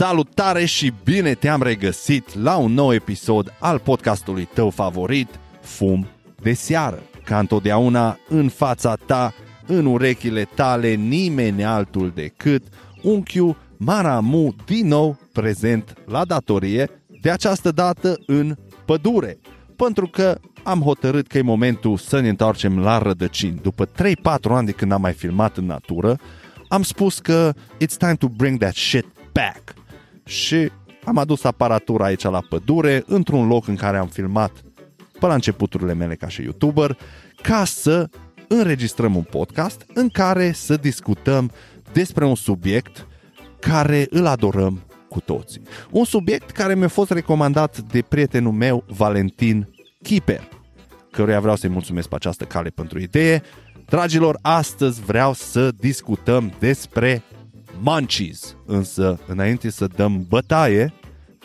Salutare și bine te-am regăsit la un nou episod al podcastului tău favorit, Fum de seară. Ca întotdeauna, în fața ta, în urechile tale, nimeni altul decât unchiul Maramu, din nou prezent la datorie, de această dată în pădure. Pentru că am hotărât că e momentul să ne întoarcem la rădăcini. După 3-4 ani de când am mai filmat în natură, am spus că it's time to bring that shit back. Și am adus aparatura aici la pădure, într-un loc în care am filmat pe la începuturile mele ca și YouTuber, ca să înregistrăm un podcast în care să discutăm despre un subiect care îl adorăm cu toții. Un subiect care mi-a fost recomandat de prietenul meu, Valentin Kiper, căruia vreau să-i mulțumesc pe această cale pentru idee. Dragilor, astăzi vreau să discutăm despre munchies, însă înainte să dăm bătaie,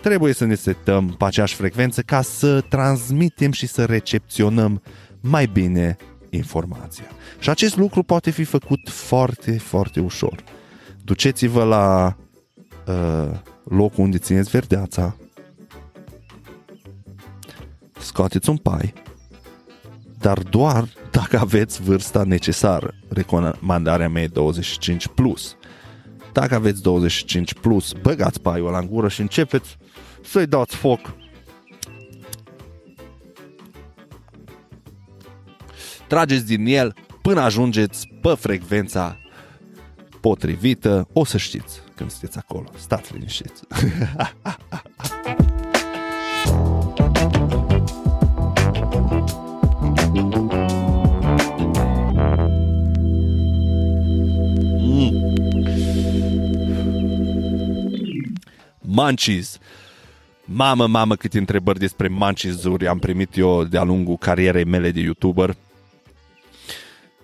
trebuie să ne setăm pe aceeași frecvență ca să transmitem și să recepționăm mai bine informația. Și acest lucru poate fi făcut foarte, foarte ușor. Duceți-vă la uh, locul unde țineți verdeața, scoateți un pai, dar doar dacă aveți vârsta necesară. Recomandarea mea e 25 plus. Dacă aveți 25 plus, băgați paiul la în gură și începeți să-i dați foc. Trageți din el până ajungeți pe frecvența potrivită. O să știți când sunteți acolo. Stați liniștiți. Munchies. Mamă, mamă, câte întrebări despre munchies-uri am primit eu de-a lungul carierei mele de YouTuber.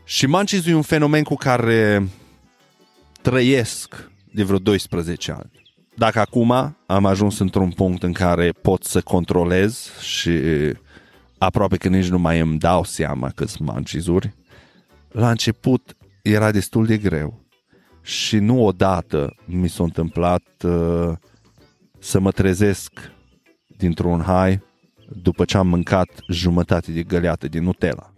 Și munchies e un fenomen cu care trăiesc de vreo 12 ani. Dacă acum am ajuns într-un punct în care pot să controlez și aproape că nici nu mai îmi dau seama că sunt mancizuri, la început era destul de greu. Și nu odată mi s-a întâmplat uh, să mă trezesc dintr-un hai după ce am mâncat jumătate de găleată din Nutella.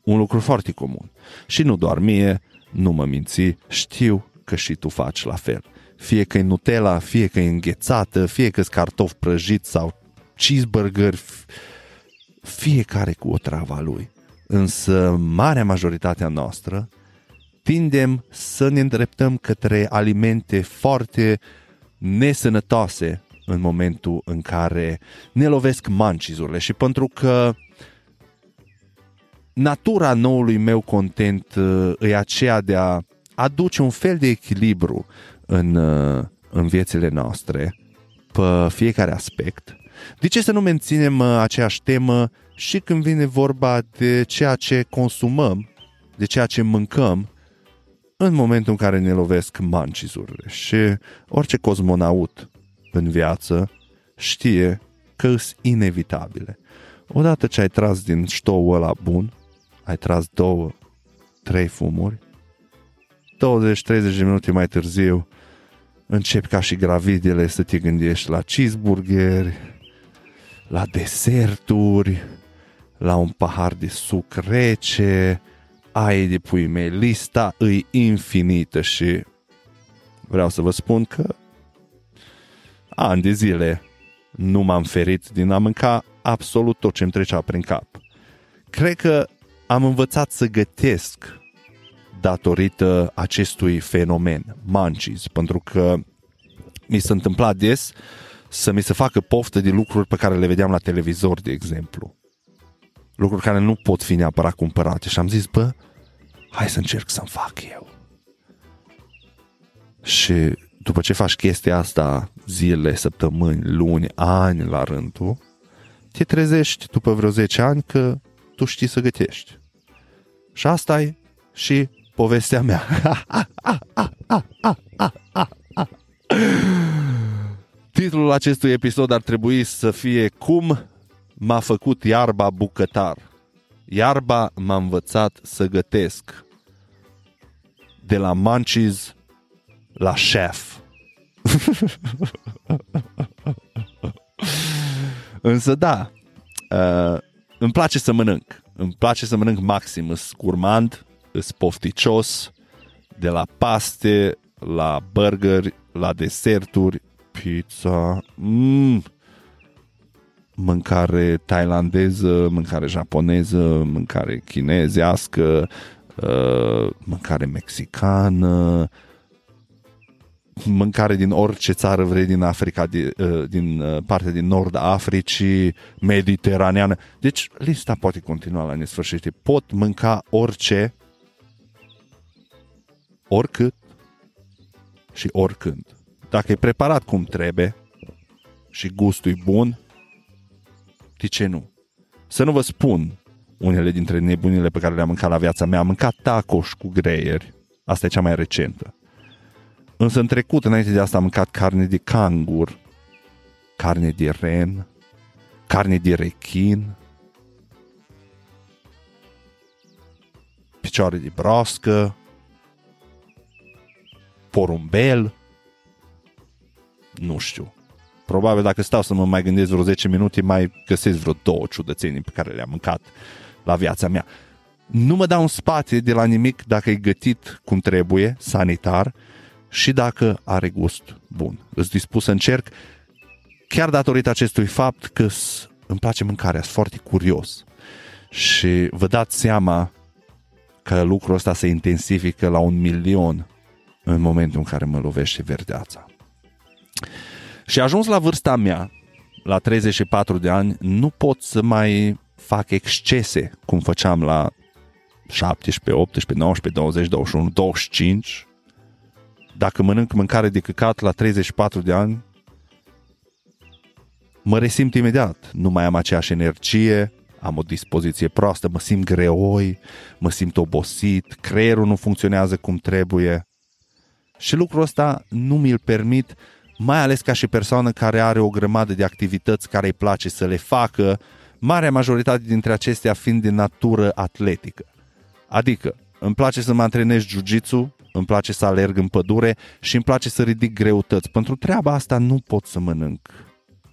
Un lucru foarte comun. Și nu doar mie, nu mă minți, știu că și tu faci la fel. Fie că e Nutella, fie că e înghețată, fie că e cartofi prăjiți sau cheeseburger, fiecare cu o travă lui. Însă marea majoritatea noastră tindem să ne îndreptăm către alimente foarte nesănătoase în momentul în care ne lovesc mancizurile și pentru că natura noului meu content uh, e aceea de a aduce un fel de echilibru în, uh, în viețile noastre pe fiecare aspect. De ce să nu menținem uh, aceeași temă și când vine vorba de ceea ce consumăm, de ceea ce mâncăm, în momentul în care ne lovesc mancizurile. Și orice cosmonaut în viață știe că sunt inevitabile. Odată ce ai tras din ștoul ăla bun, ai tras două, trei fumuri, 20-30 de minute mai târziu începi ca și gravidele să te gândești la cheeseburgeri, la deserturi, la un pahar de suc rece, ai de pui mei, lista îi infinită și vreau să vă spun că ani de zile nu m-am ferit din a mânca absolut tot ce îmi trecea prin cap. Cred că am învățat să gătesc datorită acestui fenomen, munchies, pentru că mi s-a întâmplat des să mi se facă poftă de lucruri pe care le vedeam la televizor, de exemplu. Lucruri care nu pot fi neapărat cumpărate. Și am zis, bă, hai să încerc să-mi fac eu. Și după ce faci chestia asta zile, săptămâni, luni, ani la rândul, te trezești după vreo 10 ani că tu știi să gătești. Și asta e și povestea mea. Titlul acestui episod ar trebui să fie Cum m-a făcut iarba bucătar. Iarba m-a învățat să gătesc. De la munchies la chef. Însă da, uh, îmi place să mănânc. Îmi place să mănânc maxim. Îs curmand, îs pofticios, de la paste, la burgeri, la deserturi, pizza, mm, mâncare tailandeză, mâncare japoneză, mâncare chinezească, uh, mâncare mexicană, mâncare din orice țară vrei din Africa, din, uh, din uh, partea din nord Africii, mediteraneană. Deci lista poate continua la nesfârșit. Pot mânca orice, oricât și oricând. Dacă e preparat cum trebuie și gustul e bun, de ce nu? Să nu vă spun unele dintre nebunile pe care le-am mâncat la viața mea. Am mâncat tacos cu greieri. Asta e cea mai recentă. Însă în trecut, înainte de asta, am mâncat carne de cangur, carne de ren, carne de rechin, picioare de broască, porumbel, nu știu. Probabil dacă stau să mă mai gândesc vreo 10 minute, mai găsesc vreo două ciudățenii pe care le-am mâncat la viața mea. Nu mă dau în spate de la nimic dacă e gătit cum trebuie, sanitar, și dacă are gust bun. Îți dispus să încerc, chiar datorită acestui fapt că îmi place mâncarea, sunt foarte curios. Și vă dați seama că lucrul ăsta se intensifică la un milion în momentul în care mă lovește verdeața. Și ajuns la vârsta mea, la 34 de ani, nu pot să mai fac excese cum făceam la 17, 18, 19, 20, 21, 25. Dacă mănânc mâncare de căcat la 34 de ani, mă resimt imediat. Nu mai am aceeași energie, am o dispoziție proastă, mă simt greoi, mă simt obosit, creierul nu funcționează cum trebuie. Și lucrul ăsta nu mi-l permit, mai ales ca și persoană care are o grămadă de activități care îi place să le facă, marea majoritate dintre acestea fiind de natură atletică. Adică, îmi place să mă antrenez jiu-jitsu, îmi place să alerg în pădure și îmi place să ridic greutăți. Pentru treaba asta nu pot să mănânc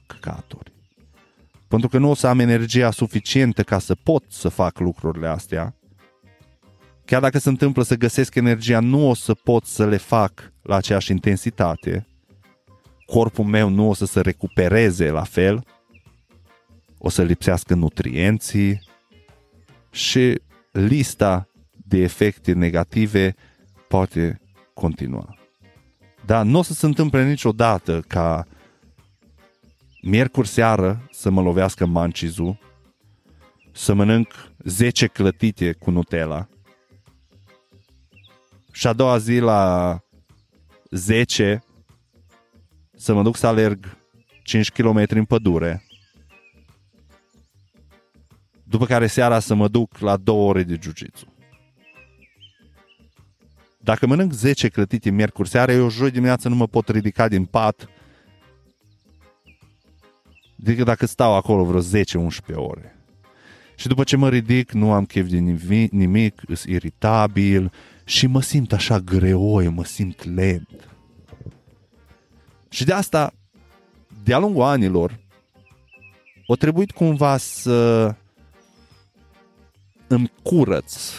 căcaturi. Pentru că nu o să am energia suficientă ca să pot să fac lucrurile astea Chiar dacă se întâmplă să găsesc energia, nu o să pot să le fac la aceeași intensitate. Corpul meu nu o să se recupereze la fel. O să lipsească nutrienții și lista de efecte negative poate continua. Dar nu o să se întâmple niciodată ca miercuri seară să mă lovească mancizu, să mănânc 10 clătite cu Nutella și a doua zi la 10 să mă duc să alerg 5 km în pădure. După care seara să mă duc la 2 ore de jiu-jitsu. Dacă mănânc 10 clătite miercuri seara, eu joi dimineață nu mă pot ridica din pat decât dacă stau acolo vreo 10-11 ore. Și după ce mă ridic, nu am chef de nimic, nimic sunt iritabil, și mă simt așa greoi, mă simt lent. Și de asta, de-a lungul anilor, o trebuit cumva să îmi curăț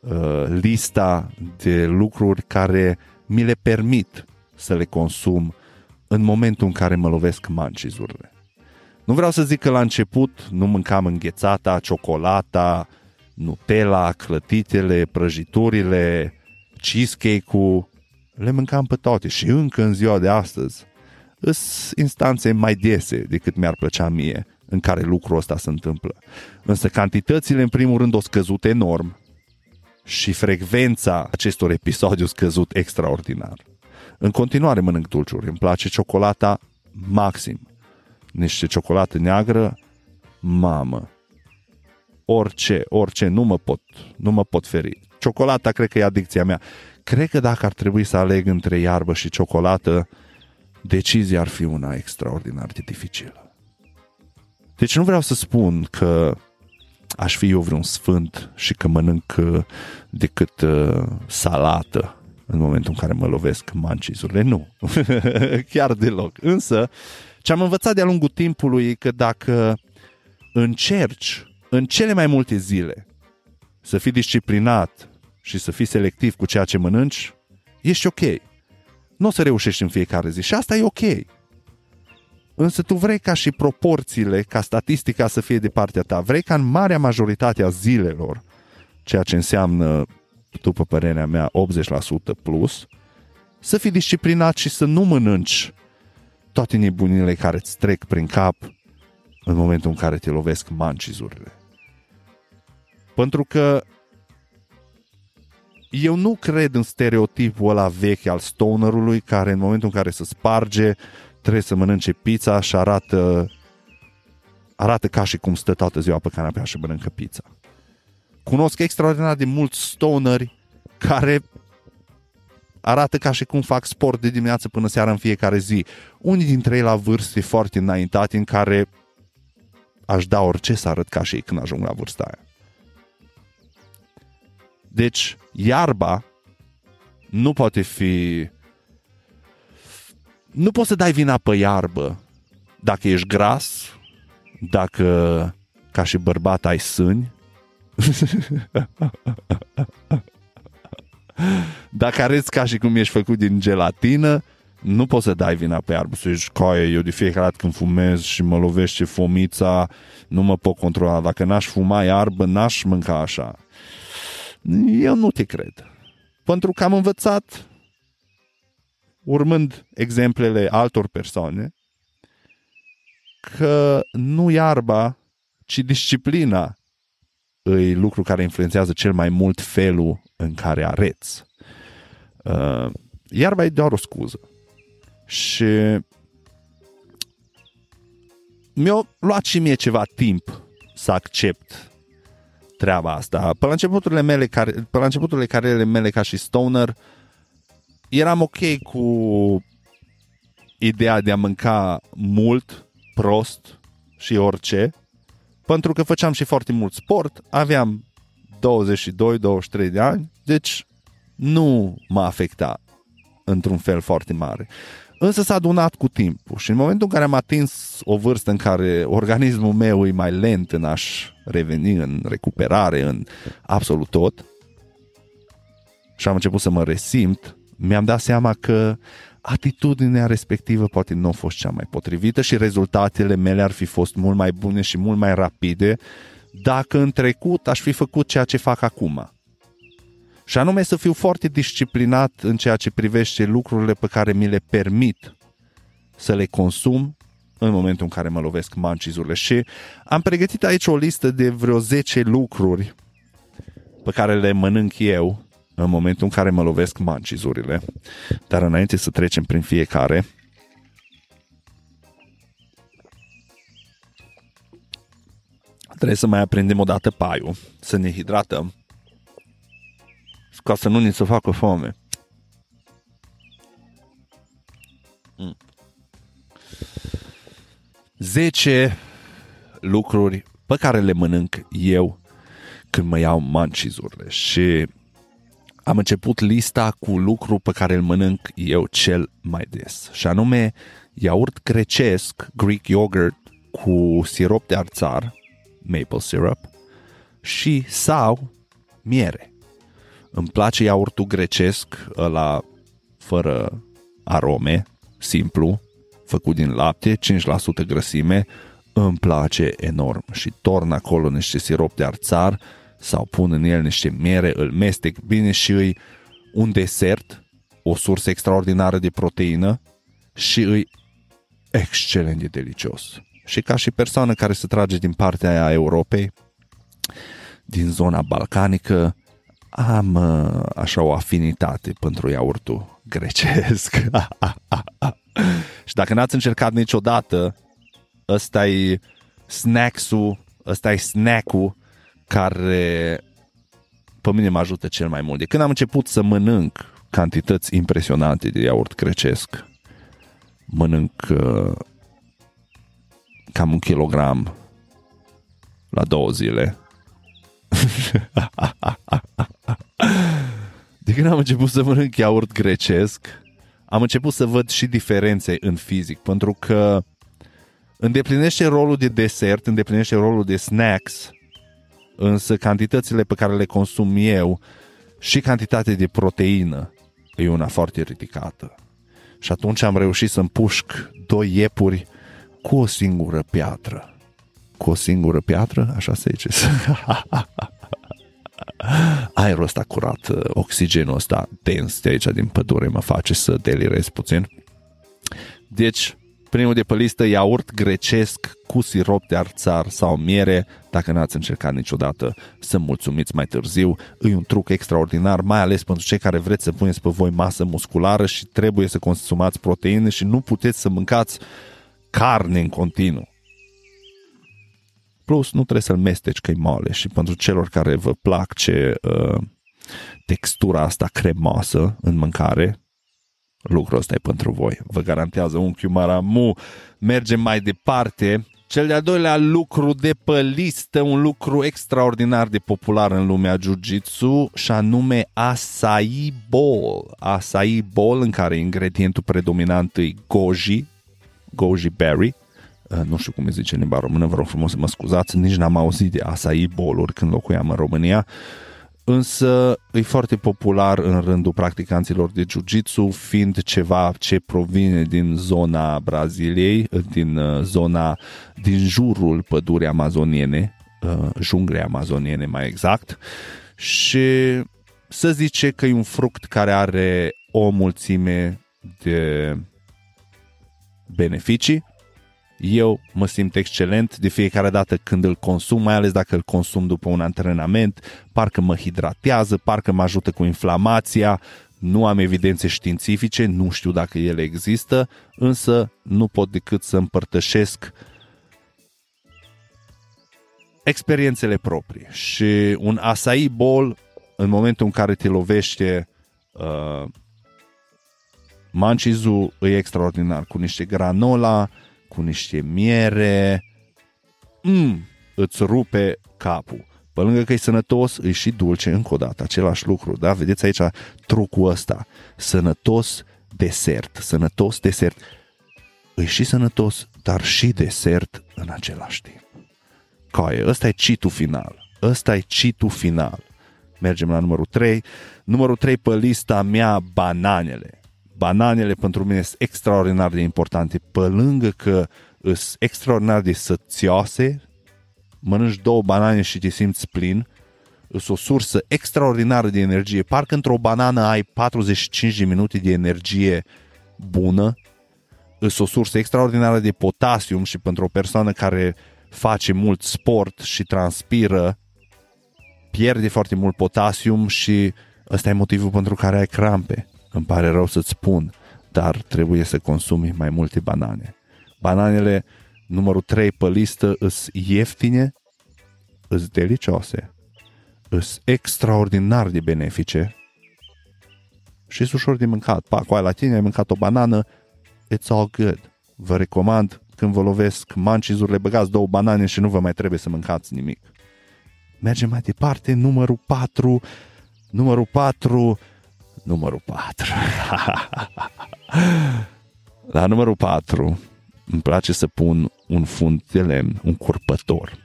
uh, lista de lucruri care mi le permit să le consum în momentul în care mă lovesc mancizurile. Nu vreau să zic că la început nu mâncam înghețata, ciocolata, Nutella, clătitele, prăjiturile, cheesecake-ul, le mâncam pe toate și încă în ziua de astăzi sunt instanțe mai dese decât mi-ar plăcea mie în care lucrul ăsta se întâmplă. Însă cantitățile în primul rând au scăzut enorm și frecvența acestor episodii a scăzut extraordinar. În continuare mănânc dulciuri, îmi place ciocolata maxim. Niște ciocolată neagră, mamă, orice, orice, nu mă pot, nu mă pot feri. Ciocolata cred că e adicția mea. Cred că dacă ar trebui să aleg între iarbă și ciocolată, decizia ar fi una extraordinar de dificilă. Deci nu vreau să spun că aș fi eu vreun sfânt și că mănânc uh, decât uh, salată în momentul în care mă lovesc mancizurile. Nu, chiar deloc. Însă, ce am învățat de-a lungul timpului e că dacă încerci în cele mai multe zile să fii disciplinat și să fii selectiv cu ceea ce mănânci, ești ok. Nu o să reușești în fiecare zi și asta e ok. Însă tu vrei ca și proporțiile, ca statistica să fie de partea ta. Vrei ca în marea majoritate a zilelor, ceea ce înseamnă, după părerea mea, 80% plus, să fii disciplinat și să nu mănânci toate nebunile care îți trec prin cap în momentul în care te lovesc mancizurile. Pentru că eu nu cred în stereotipul ăla vechi al stonerului care în momentul în care se sparge trebuie să mănânce pizza și arată arată ca și cum stă toată ziua pe canapea și mănâncă pizza. Cunosc extraordinar de mulți stoneri care arată ca și cum fac sport de dimineață până seara în fiecare zi. Unii dintre ei la vârste foarte înaintate în care aș da orice să arăt ca și ei când ajung la vârsta aia. Deci, iarba nu poate fi... Nu poți să dai vina pe iarbă dacă ești gras, dacă ca și bărbat ai sâni, dacă arăți ca și cum ești făcut din gelatină, nu poți să dai vina pe iarbă, să zici, coaie, eu de fiecare dată când fumez și mă lovește fomița, nu mă pot controla. Dacă n-aș fuma iarbă, n-aș mânca așa. Eu nu te cred. Pentru că am învățat, urmând exemplele altor persoane, că nu iarba, ci disciplina e lucru care influențează cel mai mult felul în care areți. Uh, iarba e doar o scuză. Și mi-a luat și mie ceva timp să accept treaba asta. Pe la începuturile mele, care, pe la începuturile carierele mele ca și stoner, eram ok cu ideea de a mânca mult, prost și orice, pentru că făceam și foarte mult sport, aveam 22-23 de ani, deci nu m-a afectat într-un fel foarte mare. Însă s-a adunat cu timpul și în momentul în care am atins o vârstă în care organismul meu e mai lent în a-și reveni, în recuperare, în absolut tot, și am început să mă resimt, mi-am dat seama că atitudinea respectivă poate nu a fost cea mai potrivită și rezultatele mele ar fi fost mult mai bune și mult mai rapide dacă în trecut aș fi făcut ceea ce fac acum. Și anume să fiu foarte disciplinat în ceea ce privește lucrurile pe care mi le permit să le consum în momentul în care mă lovesc mancizurile. Și am pregătit aici o listă de vreo 10 lucruri pe care le mănânc eu în momentul în care mă lovesc mancizurile. Dar înainte să trecem prin fiecare, trebuie să mai aprindem o dată paiul, să ne hidratăm ca să nu ni se facă foame. Mm. 10 lucruri pe care le mănânc eu când mă iau mancizurile și am început lista cu lucru pe care îl mănânc eu cel mai des și anume iaurt grecesc, Greek yogurt cu sirop de arțar, maple syrup și sau miere. Îmi place iaurtul grecesc, ăla fără arome, simplu, făcut din lapte, 5% grăsime, îmi place enorm și torn acolo niște sirop de arțar sau pun în el niște miere, îl mestec bine și îi un desert, o sursă extraordinară de proteină și îi excelent de delicios. Și ca și persoană care se trage din partea aia a Europei, din zona balcanică, am uh, așa o afinitate pentru iaurtul grecesc. și dacă n-ați încercat niciodată, ăsta e snacks-ul, ăsta e snack-ul care pe mine mă ajută cel mai mult. De când am început să mănânc cantități impresionante de iaurt grecesc, mănânc uh, cam un kilogram la două zile. De când am început să mănânc iaurt grecesc, am început să văd și diferențe în fizic, pentru că îndeplinește rolul de desert, îndeplinește rolul de snacks, însă cantitățile pe care le consum eu și cantitatea de proteină e una foarte ridicată. Și atunci am reușit să împușc doi iepuri cu o singură piatră. Cu o singură piatră? Așa se zice. Aerul ăsta curat, oxigenul ăsta dens de aici din pădure mă face să delirez puțin. Deci, Primul de pe listă, iaurt grecesc cu sirop de arțar sau miere. Dacă n-ați încercat niciodată să mulțumiți mai târziu, e un truc extraordinar, mai ales pentru cei care vreți să puneți pe voi masă musculară și trebuie să consumați proteine și nu puteți să mâncați carne în continuu. Plus, nu trebuie să-l mesteci că e moale și pentru celor care vă plac ce uh, textura asta cremoasă în mâncare, lucrul ăsta e pentru voi. Vă garantează unchiul Maramu. Mergem mai departe. Cel de-al doilea lucru de pe listă, un lucru extraordinar de popular în lumea jiu-jitsu și anume acai bowl. Acai bowl în care ingredientul predominant e goji, goji berry, uh, nu știu cum îi zice în limba română, vă rog frumos să mă scuzați, nici n-am auzit de acai bowl când locuiam în România. Uh, însă e foarte popular în rândul practicanților de jiu-jitsu, fiind ceva ce provine din zona Braziliei, din uh, zona din jurul pădurii amazoniene, uh, jungle amazoniene mai exact, și să zice că e un fruct care are o mulțime de beneficii, eu mă simt excelent de fiecare dată când îl consum, mai ales dacă îl consum după un antrenament, parcă mă hidratează, parcă mă ajută cu inflamația, nu am evidențe științifice, nu știu dacă ele există, însă nu pot decât să împărtășesc experiențele proprii. Și un acai bowl, în momentul în care te lovește uh, mancizu, e extraordinar, cu niște granola, cu niște miere, mm, îți rupe capul. Pe lângă că e sănătos, e și dulce, încă o dată, același lucru, da? Vedeți aici trucul ăsta, sănătos desert, sănătos desert. E și sănătos, dar și desert în același timp. Coaie, ăsta e citul final. Ăsta e citul final. Mergem la numărul 3. Numărul 3 pe lista mea, bananele bananele pentru mine sunt extraordinar de importante. Pe lângă că sunt extraordinar de sățioase, mănânci două banane și te simți plin, sunt o sursă extraordinară de energie. Parcă într-o banană ai 45 de minute de energie bună, sunt o sursă extraordinară de potasium și pentru o persoană care face mult sport și transpiră, pierde foarte mult potasium și ăsta e motivul pentru care ai crampe. Îmi pare rău să-ți spun, dar trebuie să consumi mai multe banane. Bananele numărul 3 pe listă îs ieftine, îs delicioase, îs extraordinar de benefice și sunt ușor de mâncat. Pa, cu la tine ai mâncat o banană, it's all good. Vă recomand când vă lovesc mancizurile, băgați două banane și nu vă mai trebuie să mâncați nimic. Mergem mai departe, numărul 4. Numărul 4 Numărul 4. La numărul 4 îmi place să pun un fund de lemn, un curpător.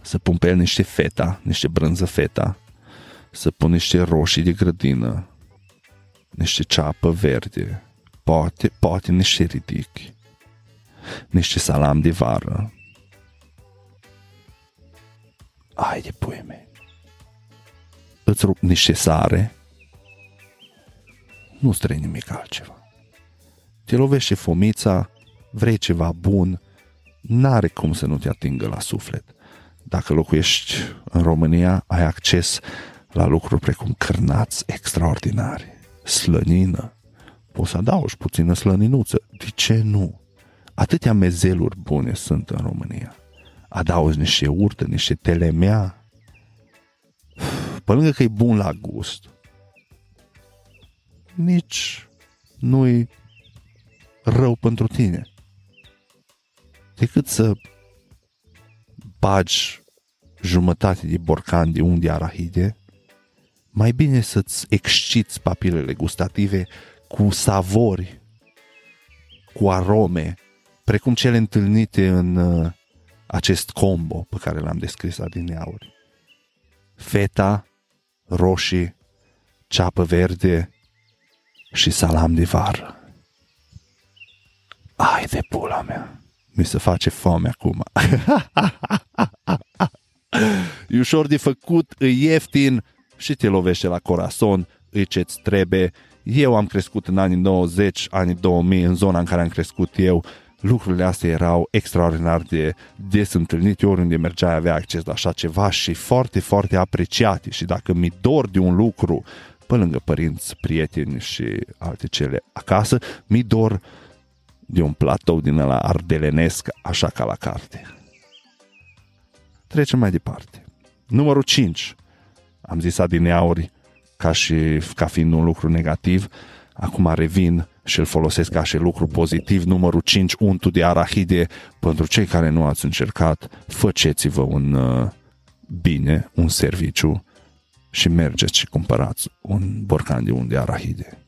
Să pun pe el niște feta, niște brânză feta. Să pun niște roșii de grădină, niște ceapă verde, poate, poate niște ridic, niște salam de vară. Ai de pui mei. Îți rup niște sare, nu străi nimic altceva. Te lovește fomița, vrei ceva bun, n-are cum să nu te atingă la suflet. Dacă locuiești în România, ai acces la lucruri precum cârnați extraordinari, slănină, poți să adaugi puțină slăninuță. De ce nu? Atâtea mezeluri bune sunt în România. Adaugi niște urtă, niște telemea. Pe lângă că e bun la gust, nici nu-i rău pentru tine. Decât să bagi jumătate de borcan de unde arahide, mai bine să-ți exciți papilele gustative cu savori, cu arome, precum cele întâlnite în uh, acest combo pe care l-am descris adineauri. Feta, roșii, ceapă verde și salam de vară. Ai de pula mea! Mi se face foame acum. e ușor de făcut, e ieftin și te lovește la corazon, îi ce-ți trebuie. Eu am crescut în anii 90, anii 2000, în zona în care am crescut eu. Lucrurile astea erau extraordinar de des întâlnite, oriunde mergeai avea acces la așa ceva și foarte, foarte apreciate. Și dacă mi dor de un lucru, pe lângă părinți, prieteni și alte cele acasă, mi dor de un platou din ăla ardelenesc, așa ca la carte. Trecem mai departe. Numărul 5. Am zis adineauri ca și ca fiind un lucru negativ. Acum revin și îl folosesc ca și lucru pozitiv. Numărul 5, untul de arahide. Pentru cei care nu ați încercat, faceți-vă un uh, bine, un serviciu și mergeți și cumpărați un borcan de unt de arahide.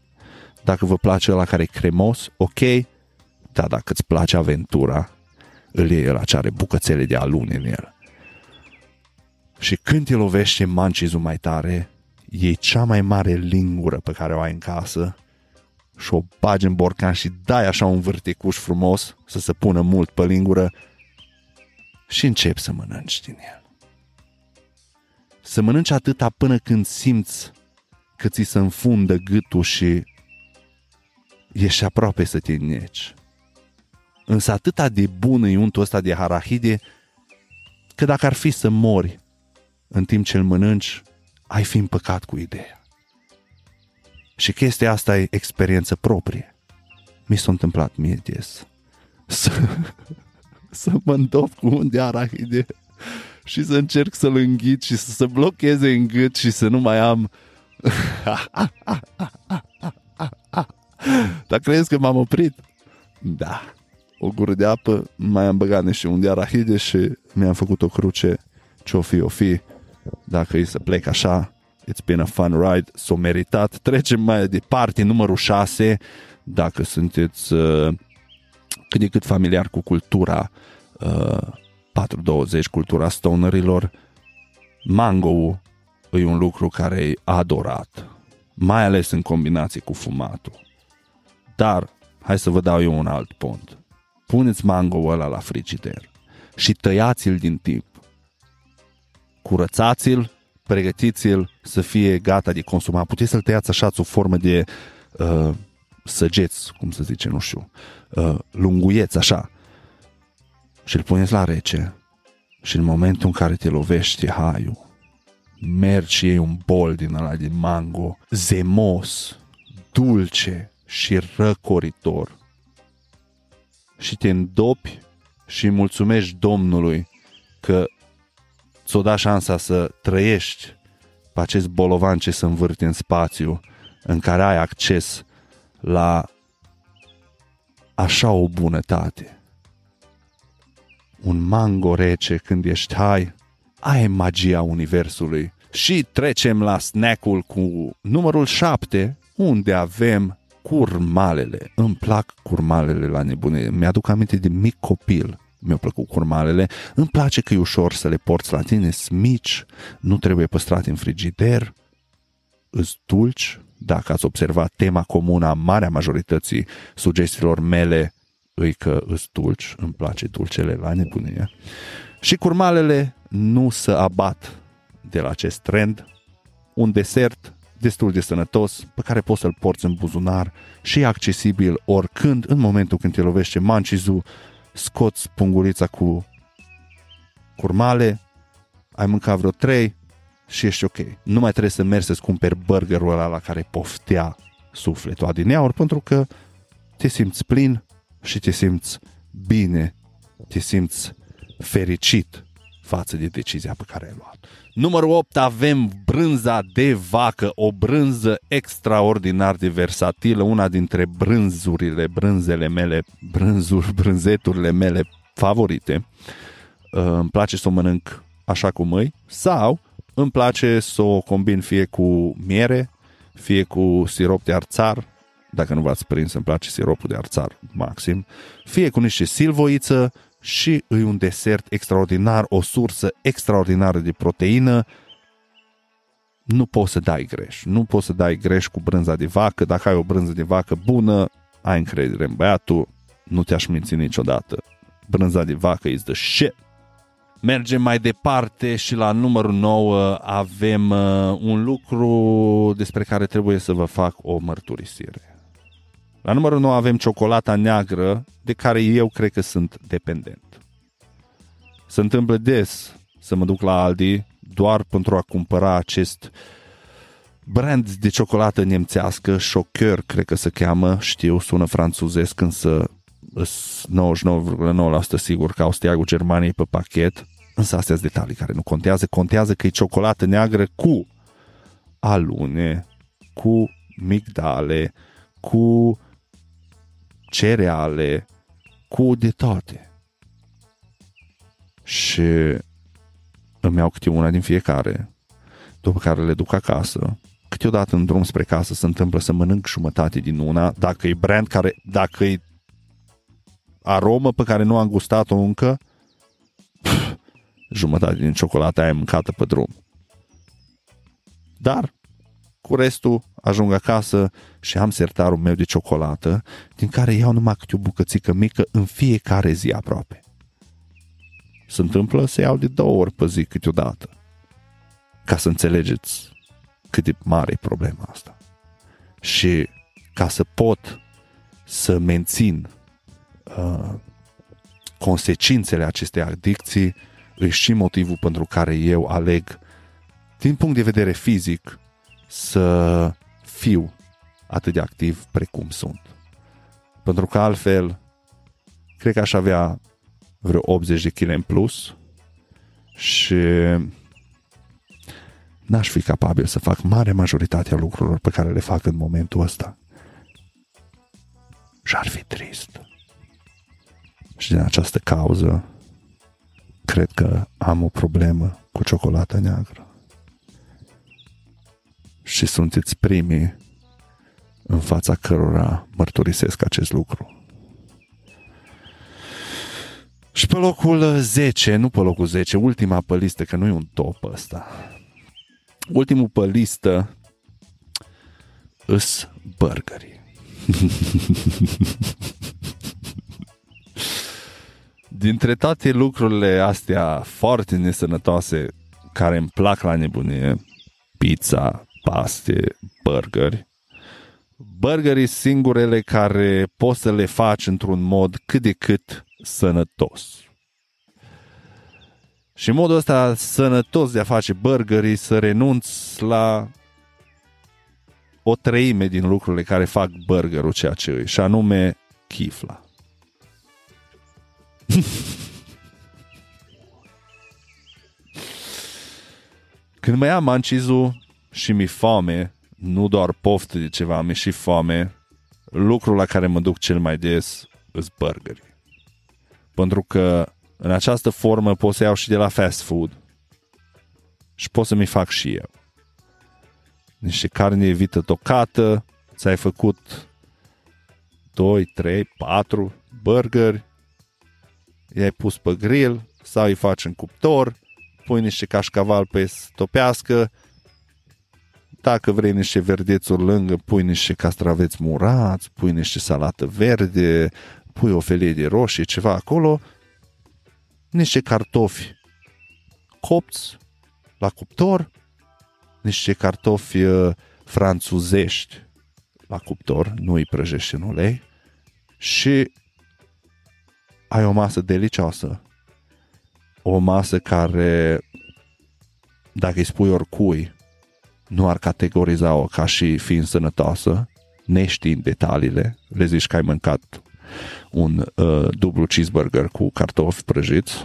Dacă vă place la care e cremos, ok, dar dacă îți place aventura, îl iei la ce are bucățele de alune în el. Și când te lovește mancizul mai tare, iei cea mai mare lingură pe care o ai în casă și o bagi în borcan și dai așa un vârtecuș frumos să se pună mult pe lingură și începi să mănânci din el. Să mănânci atâta până când simți că ți se înfundă gâtul și ești aproape să te înneci. Însă atâta de bun e untul ăsta de harahide că dacă ar fi să mori în timp ce îl mănânci, ai fi împăcat cu ideea. Și chestia asta e experiență proprie. Mi s-a întâmplat mie des. Să, să mă îndop cu un de arahide și să încerc să-l înghit și să se blocheze în gât și să nu mai am... Dar crezi că m-am oprit? Da. O gură de apă, mai am băgat niște un de arahide și mi-am făcut o cruce ce-o fi, o fi dacă e să plec așa, it's been a fun ride, s-o meritat. Trecem mai departe, numărul 6, dacă sunteți uh, cât de cât familiar cu cultura uh, 420, cultura stonerilor, mango e un lucru care e adorat, mai ales în combinație cu fumatul. Dar, hai să vă dau eu un alt pont. Puneți mango ăla la frigider și tăiați-l din timp curățați-l, pregătiți-l să fie gata de consumat. Puteți să-l tăiați așa o formă de uh, săgeți, cum să zice, nu știu, uh, lunguieți așa și îl puneți la rece și în momentul în care te lovește haiul, mergi și iei un bol din ăla de mango, zemos, dulce și răcoritor și te îndopi și mulțumești Domnului că ți-o da șansa să trăiești pe acest bolovan ce se învârte în spațiu, în care ai acces la așa o bunătate. Un mango rece când ești hai, ai magia universului. Și trecem la snack-ul cu numărul 7, unde avem curmalele. Îmi plac curmalele la nebunie. Mi-aduc aminte de mic copil mi-au plăcut curmalele. Îmi place că e ușor să le porți la tine, mici, nu trebuie păstrate în frigider, îți dulci. Dacă ați observat tema comună a marea majorității sugestiilor mele, îi că îți dulci, îmi place dulcele la nebunie. Și curmalele nu se abat de la acest trend. Un desert destul de sănătos, pe care poți să-l porți în buzunar și e accesibil oricând, în momentul când te lovește mancizu, scoți pungurița cu curmale, ai mâncat vreo trei și ești ok. Nu mai trebuie să mergi să-ți cumperi burgerul ăla la care poftea sufletul adineauri, pentru că te simți plin și te simți bine, te simți fericit față de decizia pe care ai luat. Numărul 8 avem brânza de vacă, o brânză extraordinar de versatilă, una dintre brânzurile, brânzele mele, brânzuri, brânzeturile mele favorite. Uh, îmi place să o mănânc așa cum îi sau îmi place să o combin fie cu miere, fie cu sirop de arțar, dacă nu v-ați prins, îmi place siropul de arțar maxim, fie cu niște silvoiță și îi un desert extraordinar, o sursă extraordinară de proteină, nu poți să dai greș. Nu poți să dai greș cu brânza de vacă. Dacă ai o brânză de vacă bună, ai încredere în băiatul, nu te-aș minți niciodată. Brânza de vacă is the shit. Mergem mai departe și la numărul 9 avem uh, un lucru despre care trebuie să vă fac o mărturisire. La numărul 9 avem ciocolata neagră, de care eu cred că sunt dependent. Se întâmplă des să mă duc la Aldi doar pentru a cumpăra acest brand de ciocolată nemțească, Choker, cred că se cheamă, știu, sună franțuzesc, însă 99,9% sigur că au steagul Germaniei pe pachet, însă astea sunt detalii care nu contează, contează că e ciocolată neagră cu alune, cu migdale, cu cereale, cu de toate. Și îmi iau câte una din fiecare, după care le duc acasă. Câteodată în drum spre casă se întâmplă să mănânc jumătate din una, dacă e brand care, dacă e aromă pe care nu am gustat-o încă, pf, jumătate din ciocolata aia mâncată pe drum. Dar cu restul ajung acasă și am sertarul meu de ciocolată, din care iau numai câte o bucățică mică în fiecare zi aproape. Se întâmplă să iau de două ori pe zi câteodată. Ca să înțelegeți cât de mare e problema asta. Și ca să pot să mențin uh, consecințele acestei adicții, e și motivul pentru care eu aleg, din punct de vedere fizic, să fiu atât de activ precum sunt. Pentru că altfel, cred că aș avea vreo 80 de kg în plus și n-aș fi capabil să fac mare majoritatea lucrurilor pe care le fac în momentul ăsta. Și ar fi trist. Și din această cauză, cred că am o problemă cu ciocolata neagră. Și sunteți primii în fața cărora mărturisesc acest lucru. Și pe locul 10, nu pe locul 10, ultima pe listă, că nu e un top ăsta. Ultimul pe listă îs burgerii. Dintre toate lucrurile astea foarte nesănătoase care îmi plac la nebunie, pizza, paste, burgeri, burgerii singurele care poți să le faci într-un mod cât de cât sănătos. Și modul ăsta sănătos de a face burgerii să renunț la o treime din lucrurile care fac burgerul ceea ce e, și anume chifla. Când mă ia mancizul și mi foame, nu doar poftă de ceva, mi și foame, lucrul la care mă duc cel mai des îs burgerii. Pentru că în această formă pot să iau și de la fast food și pot să mi fac și eu. Niște carne vită tocată, ți-ai făcut 2, 3, 4 burgeri, i-ai pus pe grill sau îi faci în cuptor, pui niște cașcaval pe topească, dacă vrei niște verdețuri lângă, pui niște castraveți murați, pui niște salată verde, pui o felie de roșie, ceva acolo, niște cartofi copți la cuptor, niște cartofi uh, franțuzești la cuptor, nu îi prăjești în ulei și ai o masă delicioasă. O masă care, dacă îi spui oricui, nu ar categoriza-o ca și fiind sănătoasă, neștiind detaliile, le zici că ai mâncat un uh, dublu cheeseburger cu cartofi prăjiți.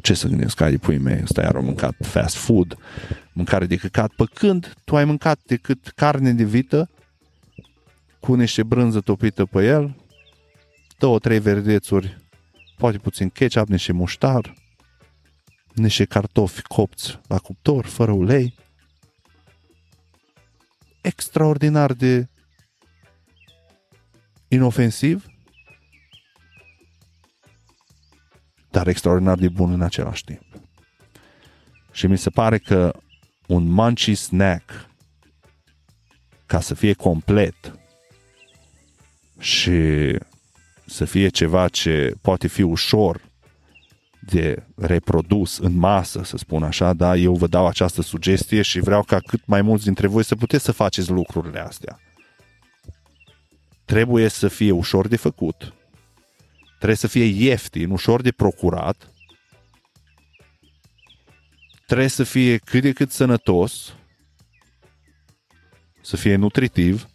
Ce să gândesc, ai pui mei, ăsta iar mâncat fast food, mâncare de căcat, pe când tu ai mâncat decât carne de vită cu niște brânză topită pe el, două, trei verdețuri, poate puțin ketchup, niște muștar, niște cartofi copți la cuptor, fără ulei. Extraordinar de inofensiv, dar extraordinar de bun în același timp. Și mi se pare că un munchy snack, ca să fie complet și să fie ceva ce poate fi ușor de reprodus în masă, să spun așa, da, eu vă dau această sugestie și vreau ca cât mai mulți dintre voi să puteți să faceți lucrurile astea. Trebuie să fie ușor de făcut, trebuie să fie ieftin, ușor de procurat, trebuie să fie cât de cât sănătos, să fie nutritiv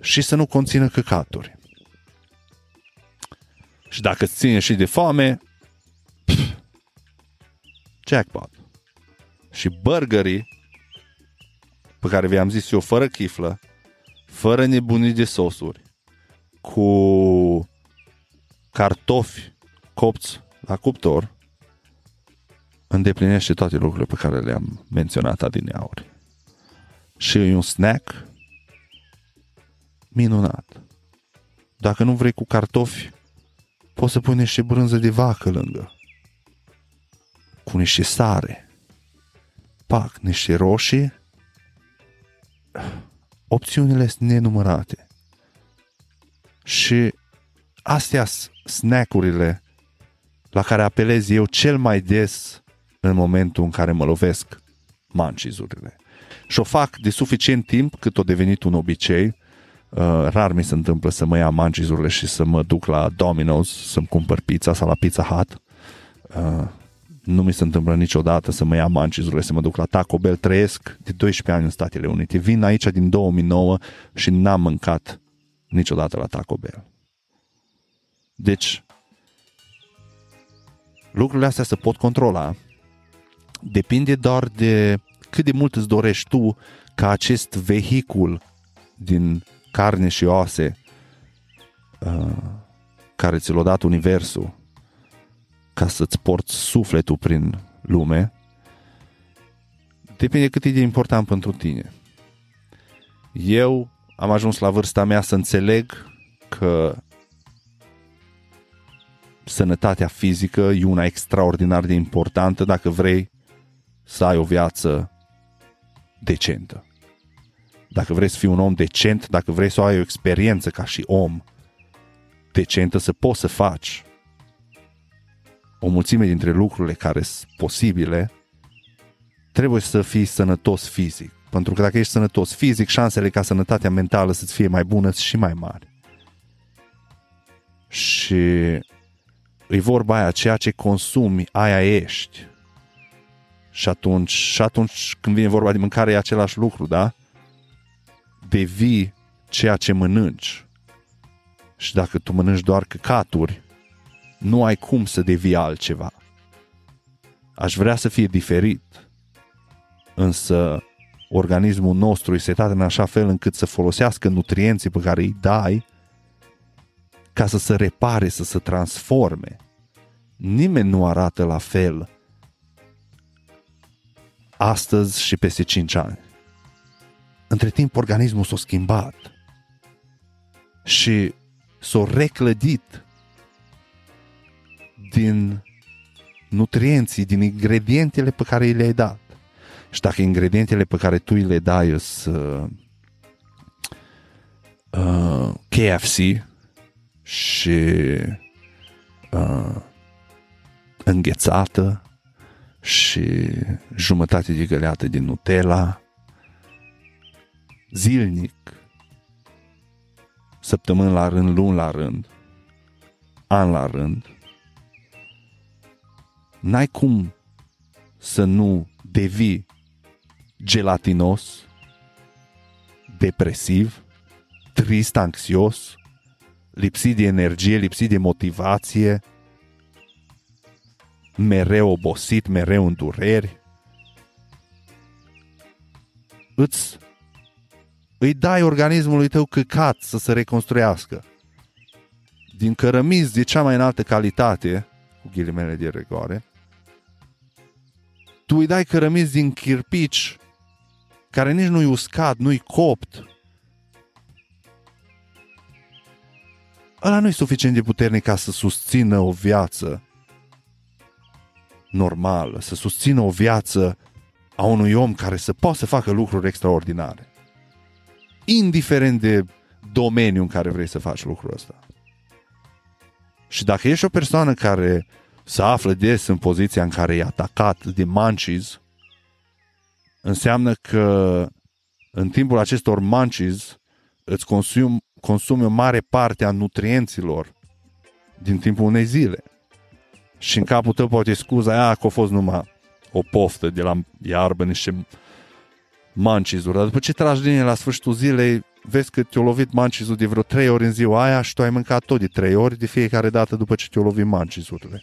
și să nu conțină căcaturi. Și dacă îți ține și de foame, pf, jackpot. Și burgerii, pe care vi-am zis eu, fără chiflă, fără nebunii de sosuri, cu cartofi copți la cuptor, îndeplinește toate lucrurile pe care le-am menționat adineauri. Și e un snack minunat. Dacă nu vrei cu cartofi, poți să pui niște brânză de vacă lângă. Cu niște sare. Pac, niște roșii. Opțiunile sunt nenumărate. Și astea sunt snackurile la care apelez eu cel mai des în momentul în care mă lovesc mancizurile. Și o fac de suficient timp cât o devenit un obicei Uh, rar mi se întâmplă să mă ia mancizurile și să mă duc la Domino's să-mi cumpăr pizza sau la Pizza Hut. Uh, nu mi se întâmplă niciodată să mă ia mancizurile, să mă duc la Taco Bell. Trăiesc de 12 ani în Statele Unite. Vin aici din 2009 și n-am mâncat niciodată la Taco Bell. Deci, lucrurile astea se pot controla. Depinde doar de cât de mult îți dorești tu ca acest vehicul din carne și oase uh, care ți l-a dat Universul ca să-ți porți sufletul prin lume, depinde cât e de important pentru tine. Eu am ajuns la vârsta mea să înțeleg că sănătatea fizică e una extraordinar de importantă dacă vrei să ai o viață decentă dacă vrei să fii un om decent, dacă vrei să ai o experiență ca și om decentă, să poți să faci o mulțime dintre lucrurile care sunt posibile, trebuie să fii sănătos fizic. Pentru că dacă ești sănătos fizic, șansele ca sănătatea mentală să-ți fie mai bună și mai mari. Și e vorba aia, ceea ce consumi, aia ești. Și atunci, și atunci când vine vorba de mâncare, e același lucru, da? Devii ceea ce mănânci. Și dacă tu mănânci doar căcaturi, nu ai cum să devii altceva. Aș vrea să fie diferit, însă organismul nostru e setat în așa fel încât să folosească nutrienții pe care îi dai ca să se repare, să se transforme. Nimeni nu arată la fel astăzi și peste 5 ani. Între timp, organismul s-a schimbat și s-a reclădit din nutrienții, din ingredientele pe care le-ai dat. Și dacă ingredientele pe care tu le dai sunt uh, uh, KFC și uh, înghețată și jumătate de găleată din Nutella zilnic, săptămâni la rând, luni la rând, an la rând, n-ai cum să nu devii gelatinos, depresiv, trist, anxios, lipsit de energie, lipsit de motivație, mereu obosit, mereu în dureri. Îți îi dai organismului tău căcat să se reconstruiască. Din cărămizi de cea mai înaltă calitate, cu ghilimele de regoare, tu îi dai cărămizi din chirpici care nici nu-i uscat, nu-i copt. Ăla nu-i suficient de puternic ca să susțină o viață normală, să susțină o viață a unui om care să poată să facă lucruri extraordinare. Indiferent de domeniul în care vrei să faci lucrul ăsta. Și dacă ești o persoană care se află des în poziția în care e atacat de manchis, înseamnă că în timpul acestor manchis îți consumi, consumi o mare parte a nutrienților din timpul unei zile. Și în capul tău poate scuza aia că a fost numai o poftă de la iarbă, niște mancizuri. Dar după ce tragi din la sfârșitul zilei, vezi că te-a lovit mancizul de vreo trei ori în ziua aia și tu ai mâncat tot de trei ori de fiecare dată după ce te-a lovit mancizurile.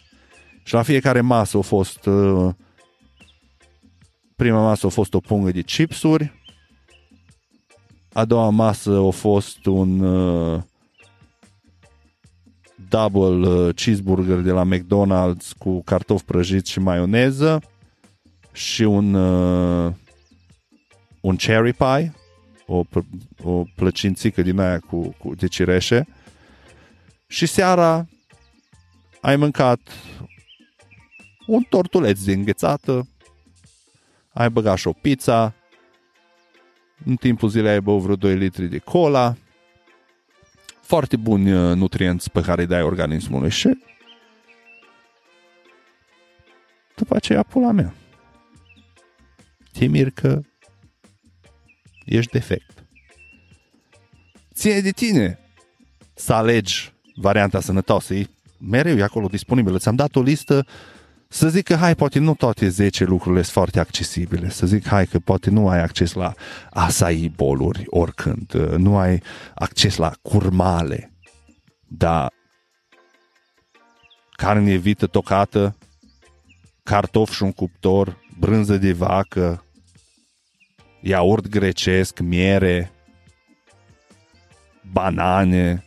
Și la fiecare masă a fost uh, prima masă a fost o pungă de chipsuri, a doua masă a fost un uh, double uh, cheeseburger de la McDonald's cu cartofi prăjiți și maioneză și un uh, un cherry pie, o, o plăcințică din aia cu, cu de cireșe și seara ai mâncat un tortuleț de înghețată, ai băgat și o pizza, în timpul zilei ai băut vreo 2 litri de cola, foarte buni uh, nutrienți pe care îi dai organismului și după aceea pula mea. Te mir că ești defect. Ține de tine să alegi varianta sănătoasă. E mereu e acolo disponibilă. Ți-am dat o listă să zic că, hai, poate nu toate 10 lucrurile sunt foarte accesibile. Să zic, hai, că poate nu ai acces la asai boluri oricând. Nu ai acces la curmale. Dar carne vită tocată, cartofi și un cuptor, brânză de vacă, iaurt grecesc, miere, banane.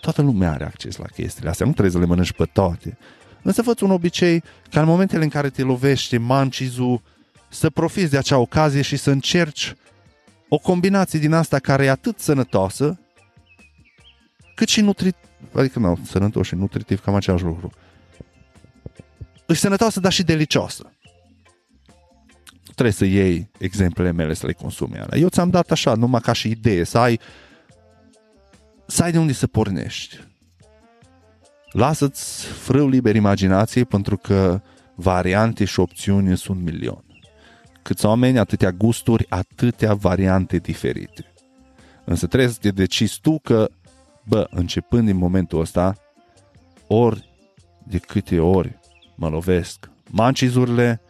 Toată lumea are acces la chestiile astea. Nu trebuie să le mănânci pe toate. Însă fă un obicei ca în momentele în care te lovește mancizul să profiți de acea ocazie și să încerci o combinație din asta care e atât sănătoasă cât și nutritiv. Adică nu, sănătos și nutritiv, cam același lucru. E sănătoasă, dar și delicioasă. Trebuie să iei exemplele mele să le consumi. Alea. Eu ți-am dat așa, numai ca și idee, să ai să ai de unde să pornești. Lasă-ți frâu liber imaginației pentru că variante și opțiuni sunt milion. Câți oameni, atâtea gusturi, atâtea variante diferite. Însă trebuie să te decizi tu că, bă, începând din momentul ăsta, ori de câte ori mă lovesc mancizurile,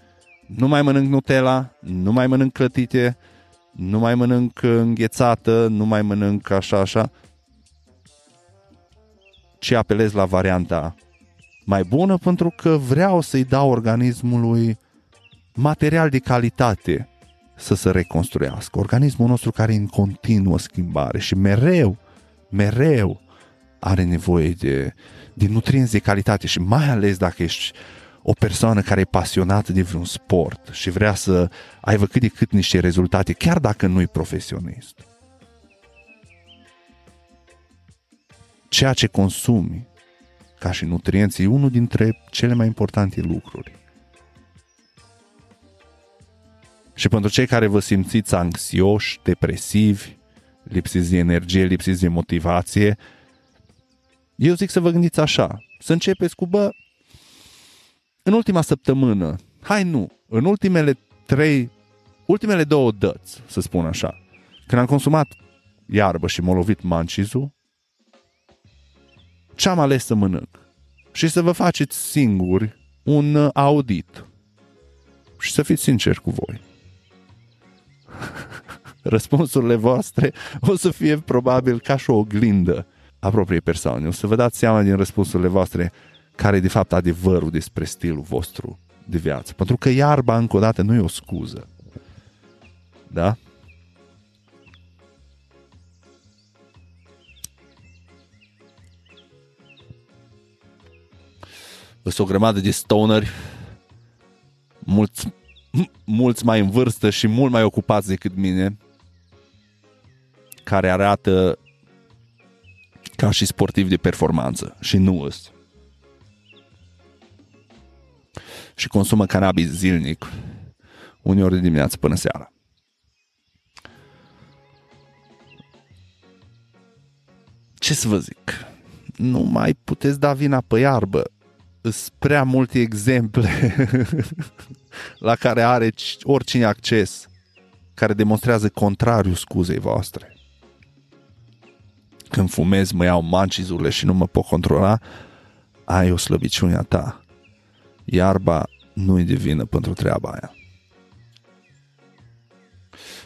nu mai mănânc Nutella, nu mai mănânc clătite, nu mai mănânc înghețată, nu mai mănânc așa, așa, ci apelez la varianta mai bună pentru că vreau să-i dau organismului material de calitate să se reconstruiască. Organismul nostru care e în continuă schimbare și mereu, mereu are nevoie de, de nutrienți de calitate și mai ales dacă ești o persoană care e pasionată de vreun sport și vrea să aibă cât de cât niște rezultate, chiar dacă nu e profesionist. ceea ce consumi ca și nutrienți e unul dintre cele mai importante lucruri. Și pentru cei care vă simțiți anxioși, depresivi, lipsiți de energie, lipsiți de motivație, eu zic să vă gândiți așa, să începeți cu, bă, în ultima săptămână, hai nu, în ultimele trei, ultimele două dăți, să spun așa, când am consumat iarbă și m-a lovit mancizul, ce am ales să mănânc și să vă faceți singuri un uh, audit și să fiți sinceri cu voi. Răspunsurile voastre o să fie probabil ca și o oglindă a propriei persoane. O să vă dați seama din răspunsurile voastre care e de fapt adevărul despre stilul vostru de viață. Pentru că iarba, încă o dată, nu e o scuză. Da? Sunt o grămadă de stoneri, mulți, mulți mai în vârstă și mult mai ocupați decât mine, care arată ca și sportiv de performanță și nu îs. Și consumă cannabis zilnic, uneori de dimineață până seara. Ce să vă zic? Nu mai puteți da vina pe iarbă. Sunt prea multe exemple la care are oricine acces care demonstrează contrariul scuzei voastre. Când fumez, mă iau mancizurile și nu mă pot controla, ai o slăbiciune a ta. Iarba nu e de vină pentru treaba aia.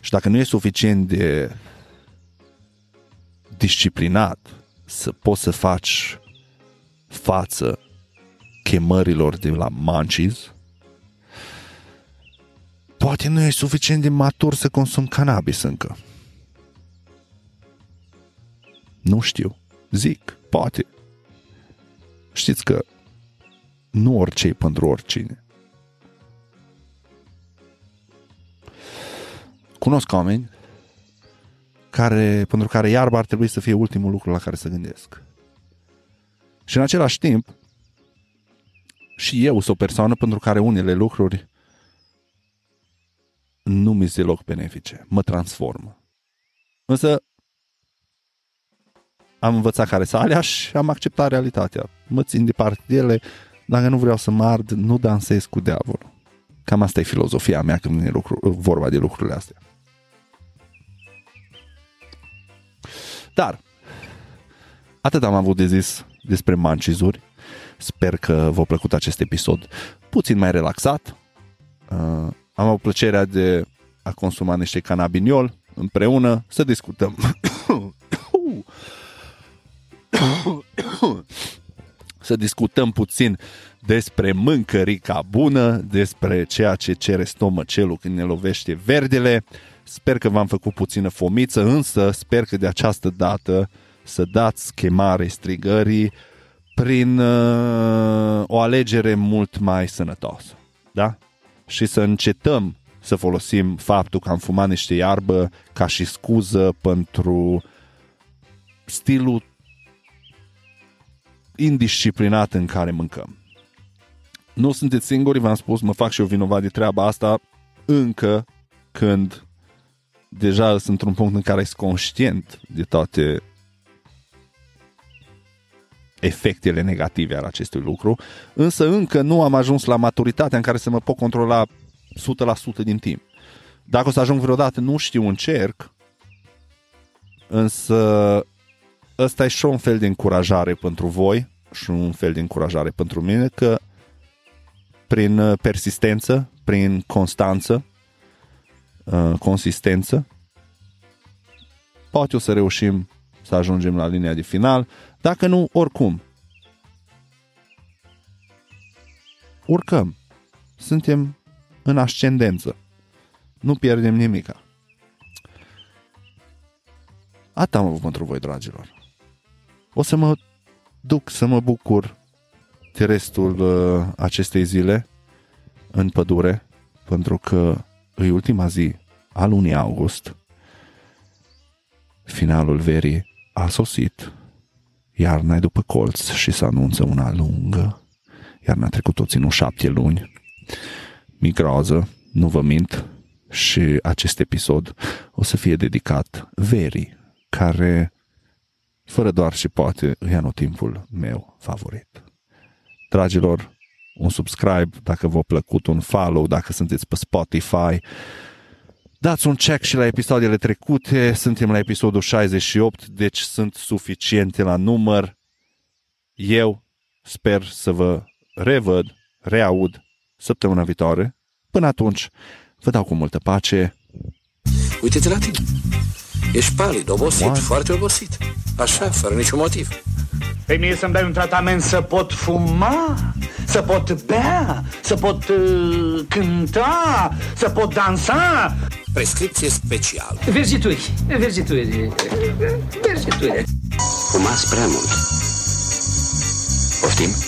Și dacă nu e suficient de disciplinat să poți să faci față chemărilor de la Manchis, poate nu e suficient de matur să consum cannabis încă. Nu știu. Zic, poate. Știți că nu orice pentru oricine. Cunosc oameni care, pentru care iarba ar trebui să fie ultimul lucru la care să gândesc. Și în același timp, și eu sunt o persoană pentru care unele lucruri nu mi se loc benefice, mă transformă. Însă am învățat care să alea și am acceptat realitatea. Mă țin departe de ele, dacă nu vreau să mă ard, nu dansez cu diavolul. Cam asta e filozofia mea când e lucru, vorba de lucrurile astea. Dar, atât am avut de zis despre mancizuri. Sper că v-a plăcut acest episod puțin mai relaxat. Uh, am avut plăcerea de a consuma niște canabiniol împreună, să discutăm. Să discutăm puțin despre mâncărica bună, despre ceea ce cere stomăcelul când ne lovește verdele, Sper că v-am făcut puțină fomiță, însă sper că de această dată să dați chemare strigării prin uh, o alegere mult mai sănătoasă. Da? Și să încetăm să folosim faptul că am fumat niște iarbă ca și scuză pentru stilul indisciplinat în care mâncăm. Nu sunteți singuri, v-am spus, mă fac și eu vinovat de treaba asta încă când deja sunt într-un punct în care sunt conștient de toate efectele negative ale acestui lucru, însă încă nu am ajuns la maturitatea în care să mă pot controla 100% din timp. Dacă o să ajung vreodată, nu știu, încerc, însă ăsta e și un fel de încurajare pentru voi și un fel de încurajare pentru mine că prin persistență, prin constanță, Uh, consistență. Poate o să reușim să ajungem la linia de final. Dacă nu, oricum. Urcăm. Suntem în ascendență. Nu pierdem nimica. Atât am avut pentru voi, dragilor. O să mă duc să mă bucur de restul uh, acestei zile în pădure, pentru că e ultima zi a lunii august. Finalul verii a sosit. Iarna e după colț și se anunță una lungă. Iarna trecut tot ținut șapte luni. Microză, nu vă mint, și acest episod o să fie dedicat verii, care, fără doar și poate, îi anotimpul meu favorit. Dragilor, un subscribe dacă v-a plăcut, un follow dacă sunteți pe Spotify. Dați un check și la episoadele trecute, suntem la episodul 68, deci sunt suficiente la număr. Eu sper să vă revăd, reaud săptămâna viitoare. Până atunci, vă dau cu multă pace. Uite-te la tine. Ești palid, obosit, What? foarte obosit. Așa, fără niciun motiv. Pe mie să-mi dai un tratament să pot fuma, să pot bea, să pot uh, cânta, să pot dansa. Prescripție specială. Verzituri, verzituri, verzituri. Fumați prea mult. Poftim?